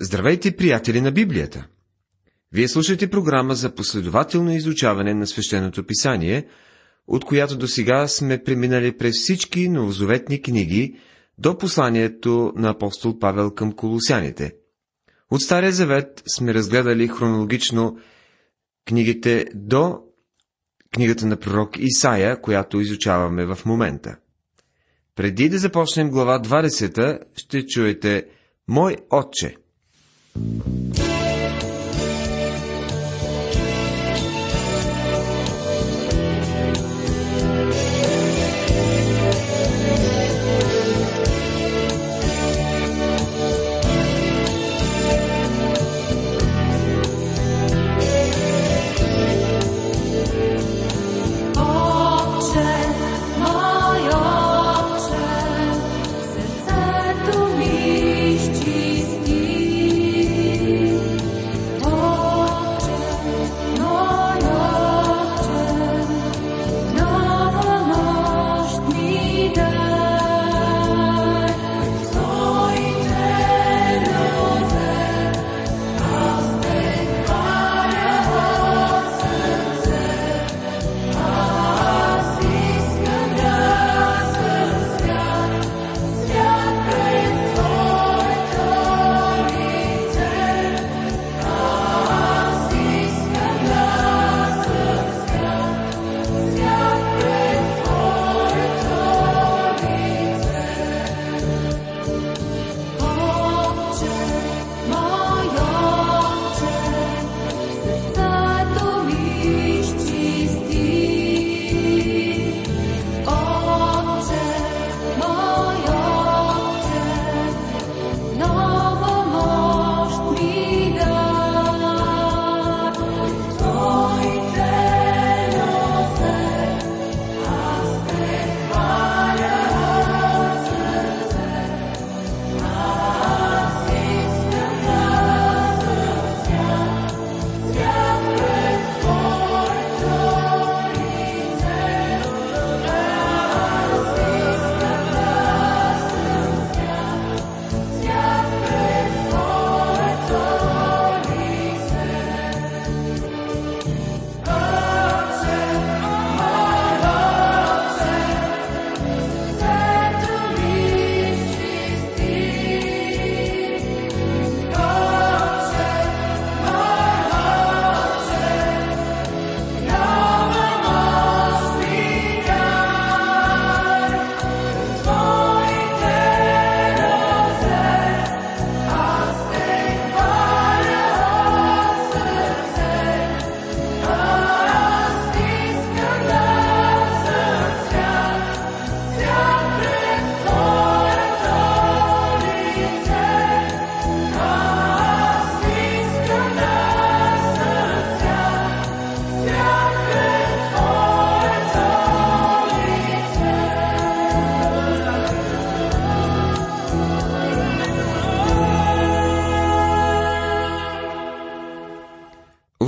Здравейте, приятели на Библията! Вие слушате програма за последователно изучаване на свещеното писание, от която до сега сме преминали през всички новозаветни книги до посланието на апостол Павел към колосяните. От Стария завет сме разгледали хронологично книгите до книгата на пророк Исаия, която изучаваме в момента. Преди да започнем глава 20, ще чуете Мой отче – Thank you.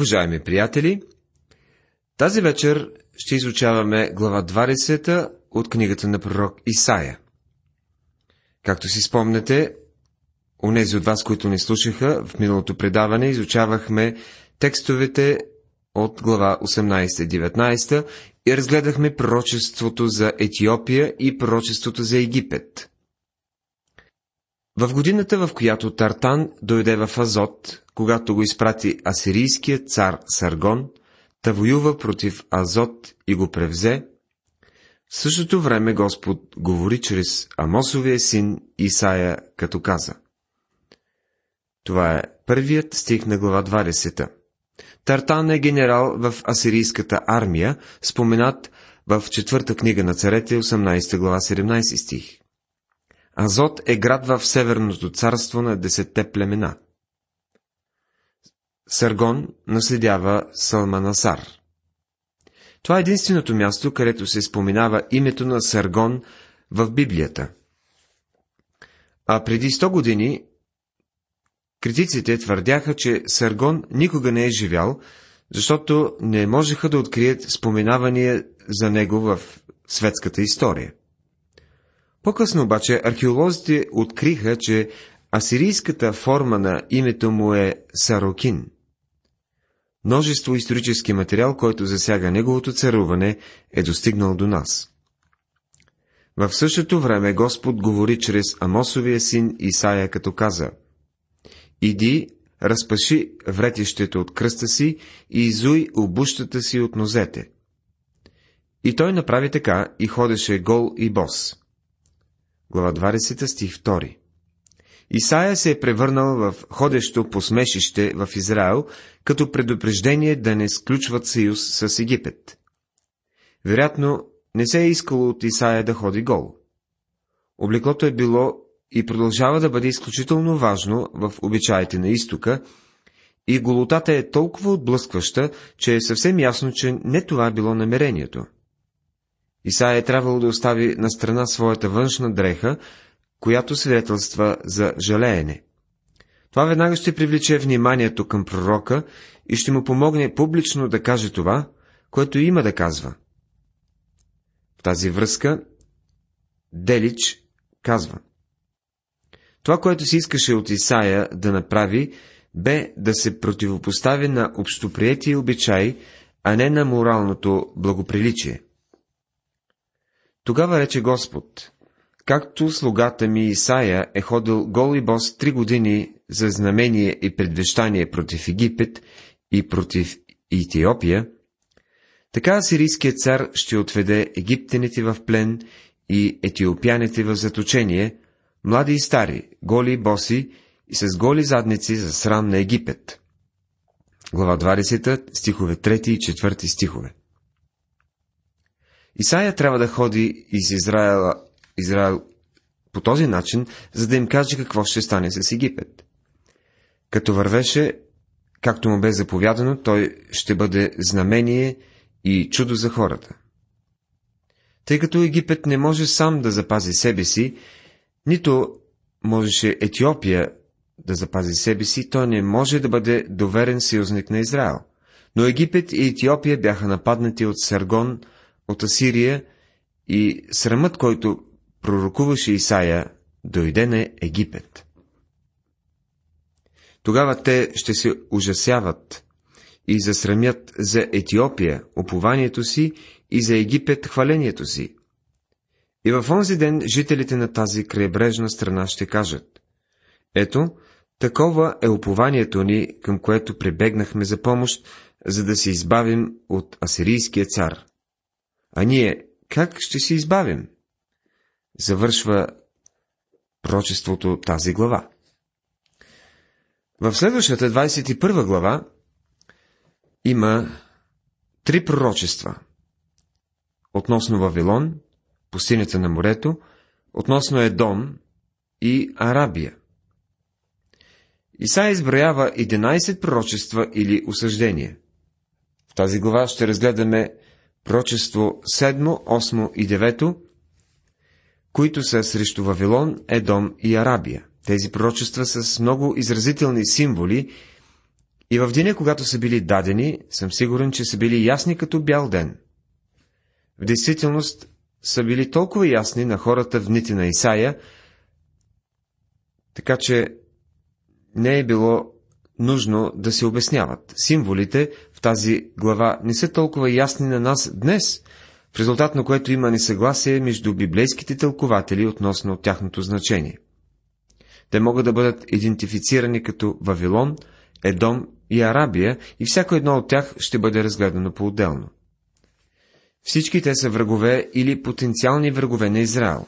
Уважаеми приятели, тази вечер ще изучаваме глава 20 от книгата на пророк Исаия. Както си спомнете, нези от вас, които ни слушаха в миналото предаване, изучавахме текстовете от глава 18-19 и разгледахме пророчеството за Етиопия и пророчеството за Египет. В годината, в която Тартан дойде в Азот, когато го изпрати асирийският цар Саргон, да воюва против Азот и го превзе, в същото време Господ говори чрез Амосовия син Исаия, като каза. Това е първият стих на глава 20. Тартан е генерал в асирийската армия, споменат в четвърта книга на царете, 18 глава 17 стих. Азот е град в северното царство на десетте племена. Саргон наследява Салманасар. Това е единственото място, където се споменава името на Саргон в Библията. А преди 100 години критиците твърдяха, че Саргон никога не е живял, защото не можеха да открият споменавания за него в светската история. По-късно обаче археолозите откриха, че Асирийската форма на името му е Сарокин. Множество исторически материал, който засяга неговото царуване, е достигнал до нас. В същото време Господ говори чрез Амосовия син Исаия, като каза Иди, разпаши вретището от кръста си и изуй обущата си от нозете. И той направи така и ходеше гол и бос. Глава 20 стих 2 Исаия се е превърнал в ходещо посмешище в Израел, като предупреждение да не сключват съюз с Египет. Вероятно, не се е искало от Исаия да ходи гол. Облеклото е било и продължава да бъде изключително важно в обичаите на изтока, и голотата е толкова отблъскваща, че е съвсем ясно, че не това било намерението. Исаия е трябвало да остави на страна своята външна дреха, която свидетелства за жалеене. Това веднага ще привлече вниманието към пророка и ще му помогне публично да каже това, което има да казва. В тази връзка Делич казва Това, което си искаше от Исаия да направи, бе да се противопостави на общоприятие обичай, а не на моралното благоприличие. Тогава рече Господ, както слугата ми Исаия е ходил гол и бос три години за знамение и предвещание против Египет и против Етиопия, така асирийският цар ще отведе египтяните в плен и етиопяните в заточение, млади и стари, голи и боси и с голи задници за срам на Египет. Глава 20, стихове 3 и 4 стихове. Исаия трябва да ходи из Израела, Израел по този начин, за да им каже какво ще стане с Египет. Като вървеше, както му бе заповядано, той ще бъде знамение и чудо за хората. Тъй като Египет не може сам да запази себе си, нито можеше Етиопия да запази себе си, той не може да бъде доверен съюзник на Израел. Но Египет и Етиопия бяха нападнати от Саргон, от Асирия и срамът, който пророкуваше Исаия, дойде на Египет. Тогава те ще се ужасяват и засрамят за Етиопия упованието си и за Египет хвалението си. И в онзи ден жителите на тази крайбрежна страна ще кажат, ето, такова е упованието ни, към което прибегнахме за помощ, за да се избавим от асирийския цар. А ние как ще се избавим? Завършва прочеството тази глава. В следващата 21 глава има три пророчества. Относно Вавилон, пустинята на морето, относно Едом и Арабия. Исаия изброява 11 пророчества или осъждения. В тази глава ще разгледаме пророчество 7, 8 и 9, които са срещу Вавилон, Едом и Арабия. Тези пророчества са с много изразителни символи и в деня, когато са били дадени, съм сигурен, че са били ясни като бял ден. В действителност са били толкова ясни на хората в дните на Исаия, така че не е било нужно да се обясняват. Символите в тази глава не са толкова ясни на нас днес, в резултат на което има несъгласие между библейските тълкователи относно тяхното значение. Те могат да бъдат идентифицирани като Вавилон, Едом и Арабия и всяко едно от тях ще бъде разгледано по-отделно. Всички те са врагове или потенциални врагове на Израел.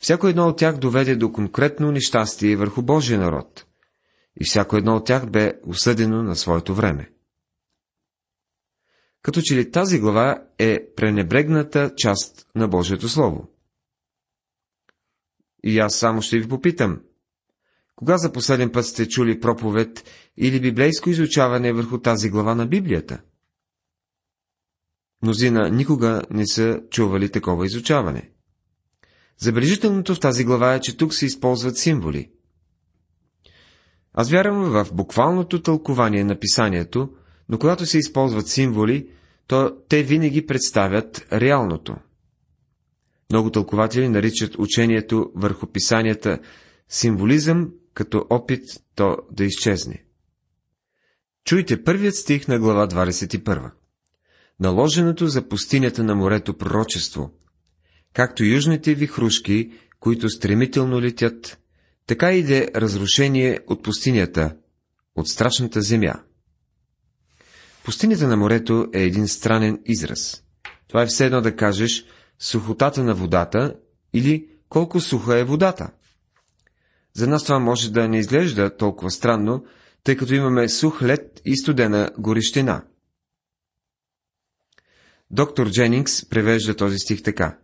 Всяко едно от тях доведе до конкретно нещастие върху Божия народ. И всяко едно от тях бе осъдено на своето време. Като че ли тази глава е пренебрегната част на Божието Слово. И аз само ще ви попитам, кога за последен път сте чули проповед или библейско изучаване върху тази глава на Библията? Мнозина никога не са чували такова изучаване. Забележителното в тази глава е, че тук се използват символи. Аз вярвам в буквалното тълкование на писанието, но когато се използват символи, то те винаги представят реалното. Много тълкователи наричат учението върху писанията символизъм като опит то да изчезне. Чуйте първият стих на глава 21. Наложеното за пустинята на морето пророчество, както южните вихрушки, които стремително летят, така иде разрушение от пустинята, от страшната земя. Пустинята на морето е един странен израз. Това е все едно да кажеш сухотата на водата или колко суха е водата. За нас това може да не изглежда толкова странно, тъй като имаме сух лед и студена горещина. Доктор Дженингс превежда този стих така.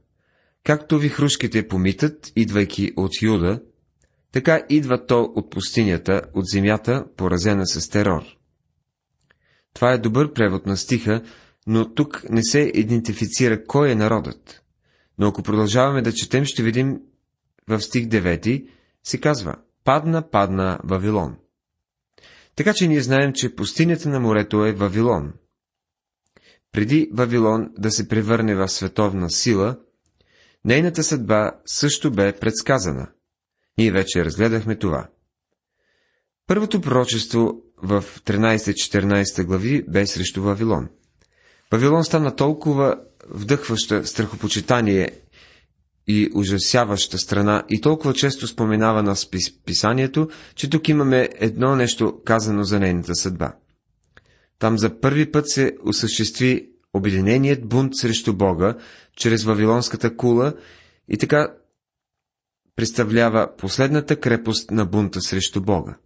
Както вихрушките помитат, идвайки от Юда, така идва то от пустинята, от земята, поразена с терор. Това е добър превод на стиха, но тук не се идентифицира кой е народът. Но ако продължаваме да четем, ще видим в стих 9 се казва «Падна, падна Вавилон». Така че ние знаем, че пустинята на морето е Вавилон. Преди Вавилон да се превърне в световна сила, нейната съдба също бе предсказана. Ние вече разгледахме това. Първото пророчество в 13-14 глави бе срещу Вавилон. Вавилон стана толкова вдъхваща страхопочитание и ужасяваща страна и толкова често споменавана в писанието, че тук имаме едно нещо казано за нейната съдба. Там за първи път се осъществи обединеният бунт срещу Бога чрез Вавилонската кула и така представлява последната крепост на бунта срещу Бога.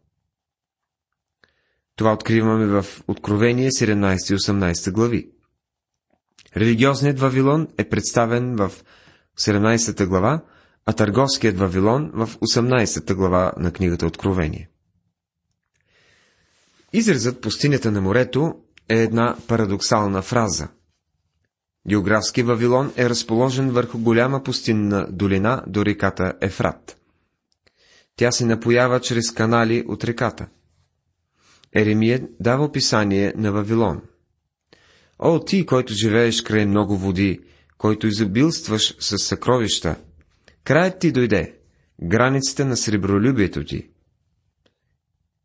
Това откриваме в Откровение 17 и 18 глави. Религиозният Вавилон е представен в 17 глава, а търговският Вавилон в 18 глава на книгата Откровение. Изразът пустинята на морето е една парадоксална фраза. Географски Вавилон е разположен върху голяма пустинна долина до реката Ефрат. Тя се напоява чрез канали от реката. Еремия дава описание на Вавилон. О, ти, който живееш край много води, който изобилстваш с съкровища, краят ти дойде, границите на сребролюбието ти.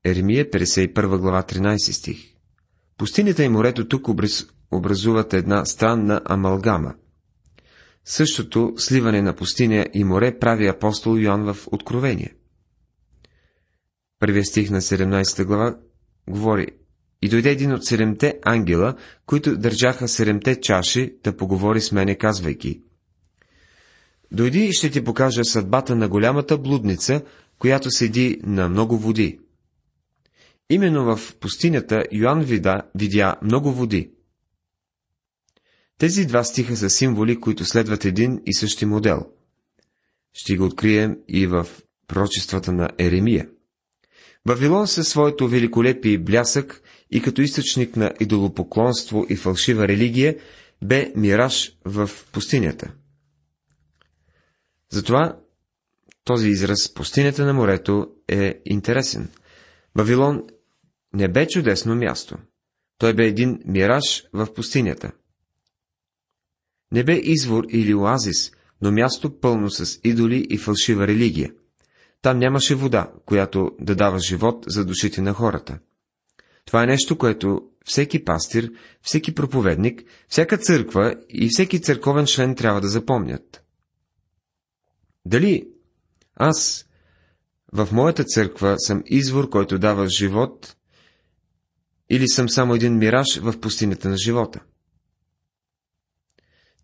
Еремия, 51 глава, 13 стих. Пустинята и морето тук образуват една странна амалгама. Същото сливане на пустиня и море прави апостол Йоан в Откровение. Първият стих на 17 глава говори И дойде един от седемте ангела, които държаха седемте чаши, да поговори с мене, казвайки Дойди и ще ти покажа съдбата на голямата блудница, която седи на много води. Именно в пустинята Йоанн вида, видя много води. Тези два стиха са символи, които следват един и същи модел. Ще го открием и в пророчествата на Еремия. Вавилон със своето великолепие и блясък и като източник на идолопоклонство и фалшива религия бе мираж в пустинята. Затова този израз пустинята на морето е интересен. Вавилон не бе чудесно място. Той бе един мираж в пустинята. Не бе извор или оазис, но място пълно с идоли и фалшива религия. Там нямаше вода, която да дава живот за душите на хората. Това е нещо, което всеки пастир, всеки проповедник, всяка църква и всеки църковен член трябва да запомнят. Дали аз в моята църква съм извор, който дава живот, или съм само един мираж в пустинята на живота?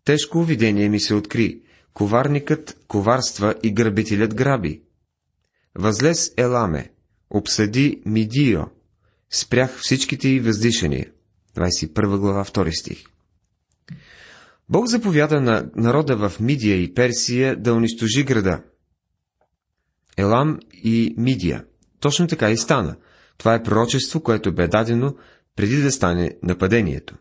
Тежко видение ми се откри. Коварникът коварства и грабителят граби. Възлез Еламе, обсъди Мидио, спрях всичките й въздишания. 21 глава, 2 стих. Бог заповяда на народа в Мидия и Персия да унищожи града. Елам и Мидия. Точно така и стана. Това е пророчество, което бе дадено преди да стане нападението.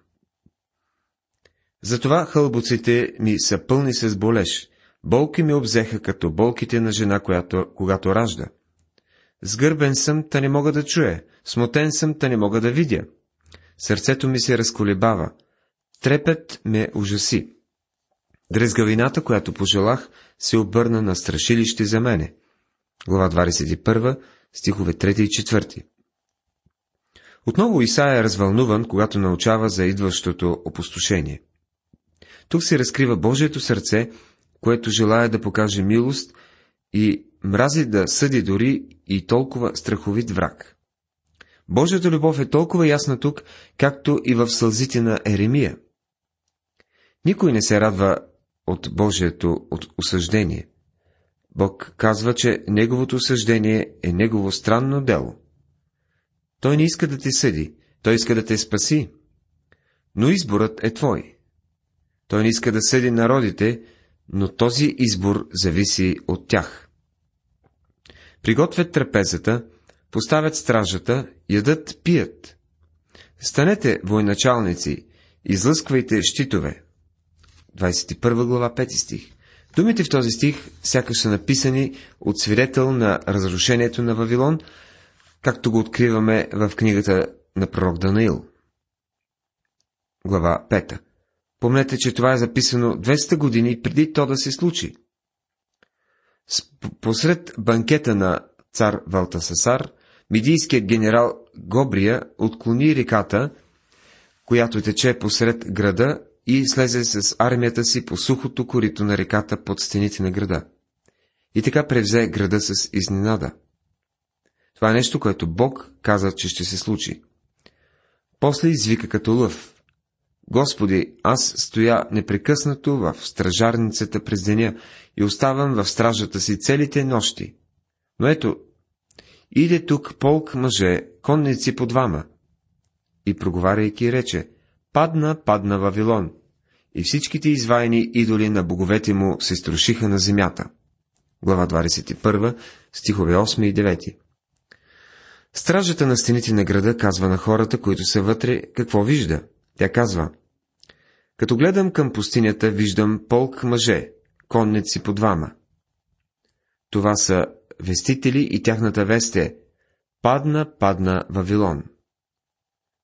Затова хълбоците ми са пълни с болеж. Болки ме обзеха като болките на жена, която, когато ражда. Сгърбен съм, та не мога да чуя, смотен съм, та не мога да видя. Сърцето ми се разколебава, трепет ме ужаси. Дрезгавината, която пожелах, се обърна на страшилище за мене. Глава 21, стихове 3 и 4. Отново Исаия е развълнуван, когато научава за идващото опустошение. Тук се разкрива Божието сърце, което желая да покаже милост и мрази да съди дори и толкова страховит враг. Божията любов е толкова ясна тук, както и в сълзите на Еремия. Никой не се радва от Божието от осъждение. Бог казва, че Неговото осъждение е Негово странно дело. Той не иска да те съди, Той иска да те спаси. Но изборът е твой. Той не иска да съди народите, но този избор зависи от тях. Приготвят трапезата, поставят стражата, ядат, пият. Станете, военачалници, излъсквайте щитове. 21 глава, 5 стих. Думите в този стих сякаш са написани от свидетел на разрушението на Вавилон, както го откриваме в книгата на пророк Данаил. Глава 5. Помнете, че това е записано 200 години преди то да се случи. Посред банкета на цар Валтасасар, мидийският генерал Гобрия отклони реката, която тече посред града и слезе с армията си по сухото корито на реката под стените на града. И така превзе града с изненада. Това е нещо, което Бог каза, че ще се случи. После извика като лъв. Господи, аз стоя непрекъснато в стражарницата през деня и оставам в стражата си целите нощи. Но ето, иде тук полк мъже, конници по двама. И проговаряйки рече, падна, падна Вавилон, и всичките изваяни идоли на боговете му се струшиха на земята. Глава 21, стихове 8 и 9. Стражата на стените на града казва на хората, които са вътре, какво вижда. Тя казва, като гледам към пустинята, виждам полк мъже, конници по двама. Това са вестители и тяхната вест е Падна, падна Вавилон.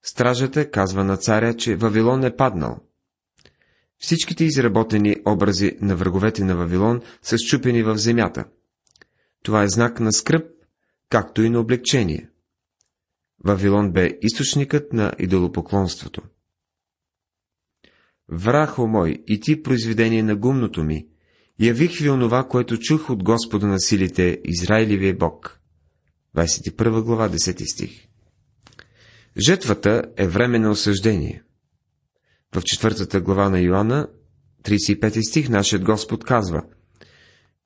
Стражата казва на царя, че Вавилон е паднал. Всичките изработени образи на враговете на Вавилон са щупени в земята. Това е знак на скръп, както и на облегчение. Вавилон бе източникът на идолопоклонството. Врахо мой, и ти произведение на гумното ми, явих ви онова, което чух от Господа на силите, Израилевия Бог. 21 глава, 10 стих. Жетвата е време на осъждение. В четвъртата глава на Йоанна, 35 стих, нашият Господ казва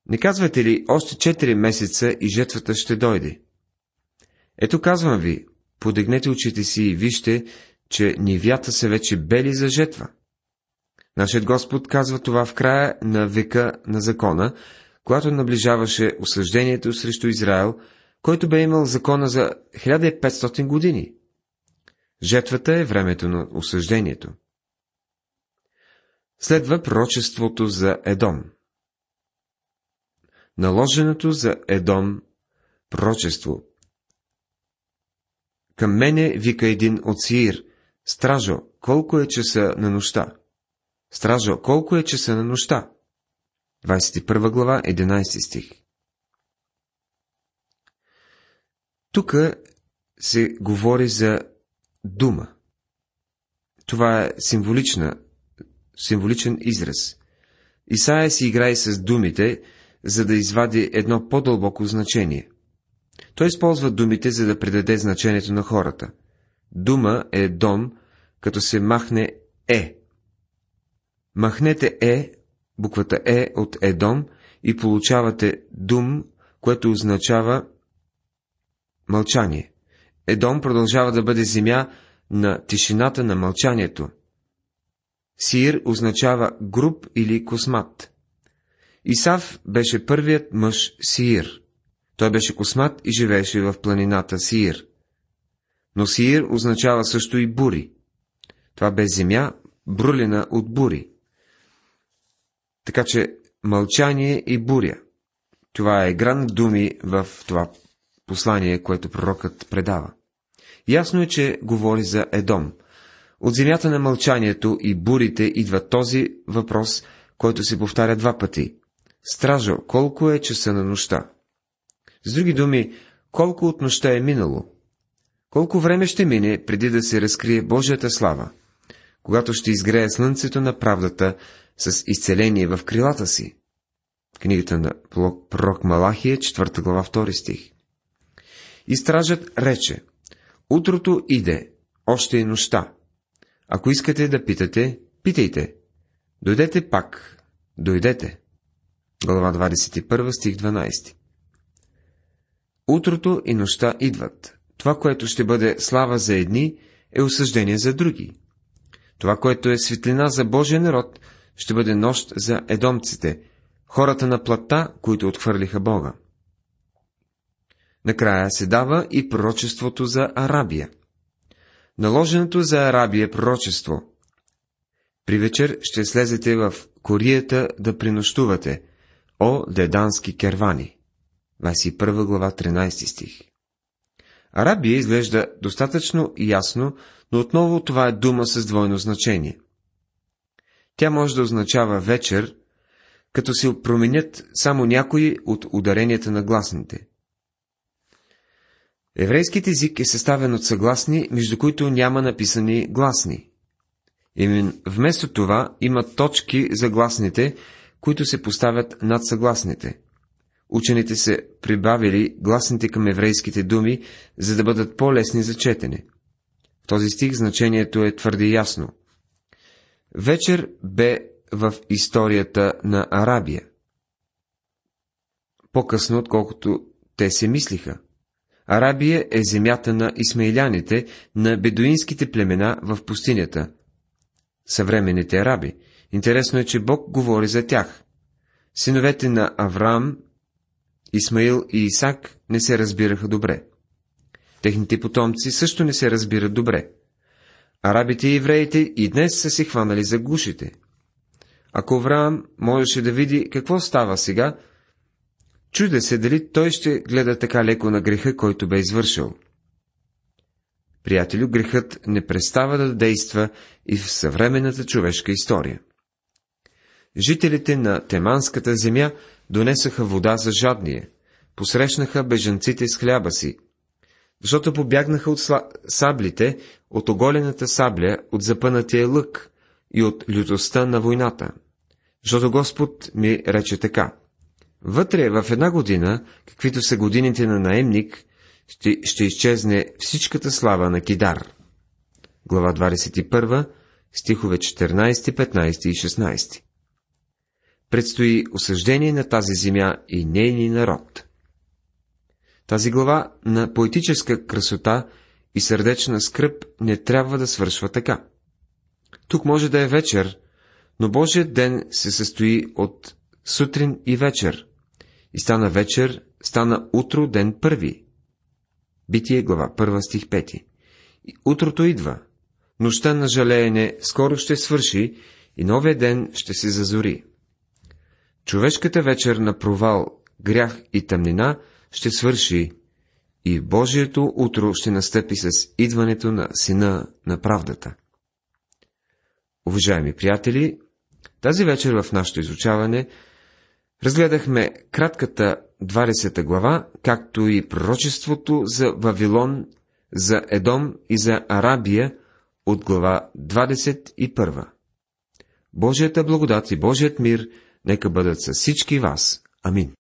Не казвате ли, още 4 месеца и жетвата ще дойде? Ето казвам ви, подегнете очите си и вижте, че нивята са вече бели за жетва. Нашият Господ казва това в края на века на закона, когато наближаваше осъждението срещу Израел, който бе имал закона за 1500 години. Жетвата е времето на осъждението. Следва пророчеството за Едом. Наложеното за Едом пророчество. Към мене вика един от Сиир, стражо, колко е часа на нощта? Стражо, колко е часа на нощта? 21 глава, 11 стих. Тук се говори за дума. Това е символична, символичен израз. Исаия си играе с думите, за да извади едно по-дълбоко значение. Той използва думите, за да предаде значението на хората. Дума е дом, като се махне е. Махнете е, буквата е от Едом и получавате дум, което означава мълчание. Едом продължава да бъде земя на тишината на мълчанието. Сир означава груб или космат. Исав беше първият мъж Сир. Той беше космат и живееше в планината Сир. Но Сир означава също и бури. Това бе земя, брулена от бури. Така че мълчание и буря. Това е игра на думи в това послание, което пророкът предава. Ясно е, че говори за Едом. От земята на мълчанието и бурите идва този въпрос, който се повтаря два пъти. Стражо, колко е часа на нощта? С други думи, колко от нощта е минало. Колко време ще мине, преди да се разкрие Божията слава, когато ще изгрее слънцето на правдата с изцеление в крилата си. Книгата на пророк Малахия, 4 глава, 2 стих. И стражът рече, утрото иде, още е нощта. Ако искате да питате, питайте. Дойдете пак, дойдете. Глава 21, стих 12. Утрото и нощта идват. Това, което ще бъде слава за едни, е осъждение за други. Това, което е светлина за Божия народ, ще бъде нощ за едомците, хората на плата, които отхвърлиха Бога. Накрая се дава и пророчеството за Арабия. Наложеното за Арабия пророчество. При вечер ще слезете в корията да принощувате, о дедански кервани. 21 глава 13 стих. Арабия изглежда достатъчно ясно, но отново това е дума с двойно значение. Тя може да означава вечер, като се променят само някои от ударенията на гласните. Еврейският език е съставен от съгласни, между които няма написани гласни. И вместо това има точки за гласните, които се поставят над съгласните. Учените се прибавили гласните към еврейските думи, за да бъдат по-лесни за четене. В този стих значението е твърде ясно. Вечер бе в историята на Арабия. По-късно, отколкото те се мислиха. Арабия е земята на исмаиляните, на бедуинските племена в пустинята. Съвременните араби. Интересно е, че Бог говори за тях. Синовете на Авраам, Исмаил и Исак не се разбираха добре. Техните потомци също не се разбират добре. Арабите и евреите и днес са се хванали за гушите. Ако Авраам можеше да види какво става сега, чуде се дали той ще гледа така леко на греха, който бе извършил. Приятелю, грехът не престава да действа и в съвременната човешка история. Жителите на Теманската земя донесаха вода за жадния, посрещнаха бежанците с хляба си, защото побягнаха от сла... саблите, от оголената сабля, от запънатия лък и от лютостта на войната. Защото Господ ми рече така. Вътре в една година, каквито са годините на наемник, ще, ще изчезне всичката слава на Кидар. Глава 21, стихове 14, 15 и 16. Предстои осъждение на тази земя и нейни народ. Тази глава на поетическа красота и сърдечна скръп не трябва да свършва така. Тук може да е вечер, но Божият ден се състои от сутрин и вечер. И стана вечер, стана утро ден първи. Битие глава 1 стих 5. И утрото идва. Нощта на жалеене скоро ще свърши и новия ден ще се зазори. Човешката вечер на провал, грях и тъмнина ще свърши и Божието утро ще настъпи с идването на Сина на правдата. Уважаеми приятели, тази вечер в нашето изучаване разгледахме кратката 20 глава, както и пророчеството за Вавилон, за Едом и за Арабия от глава 21. Божията благодат и Божият мир нека бъдат с всички вас. Амин.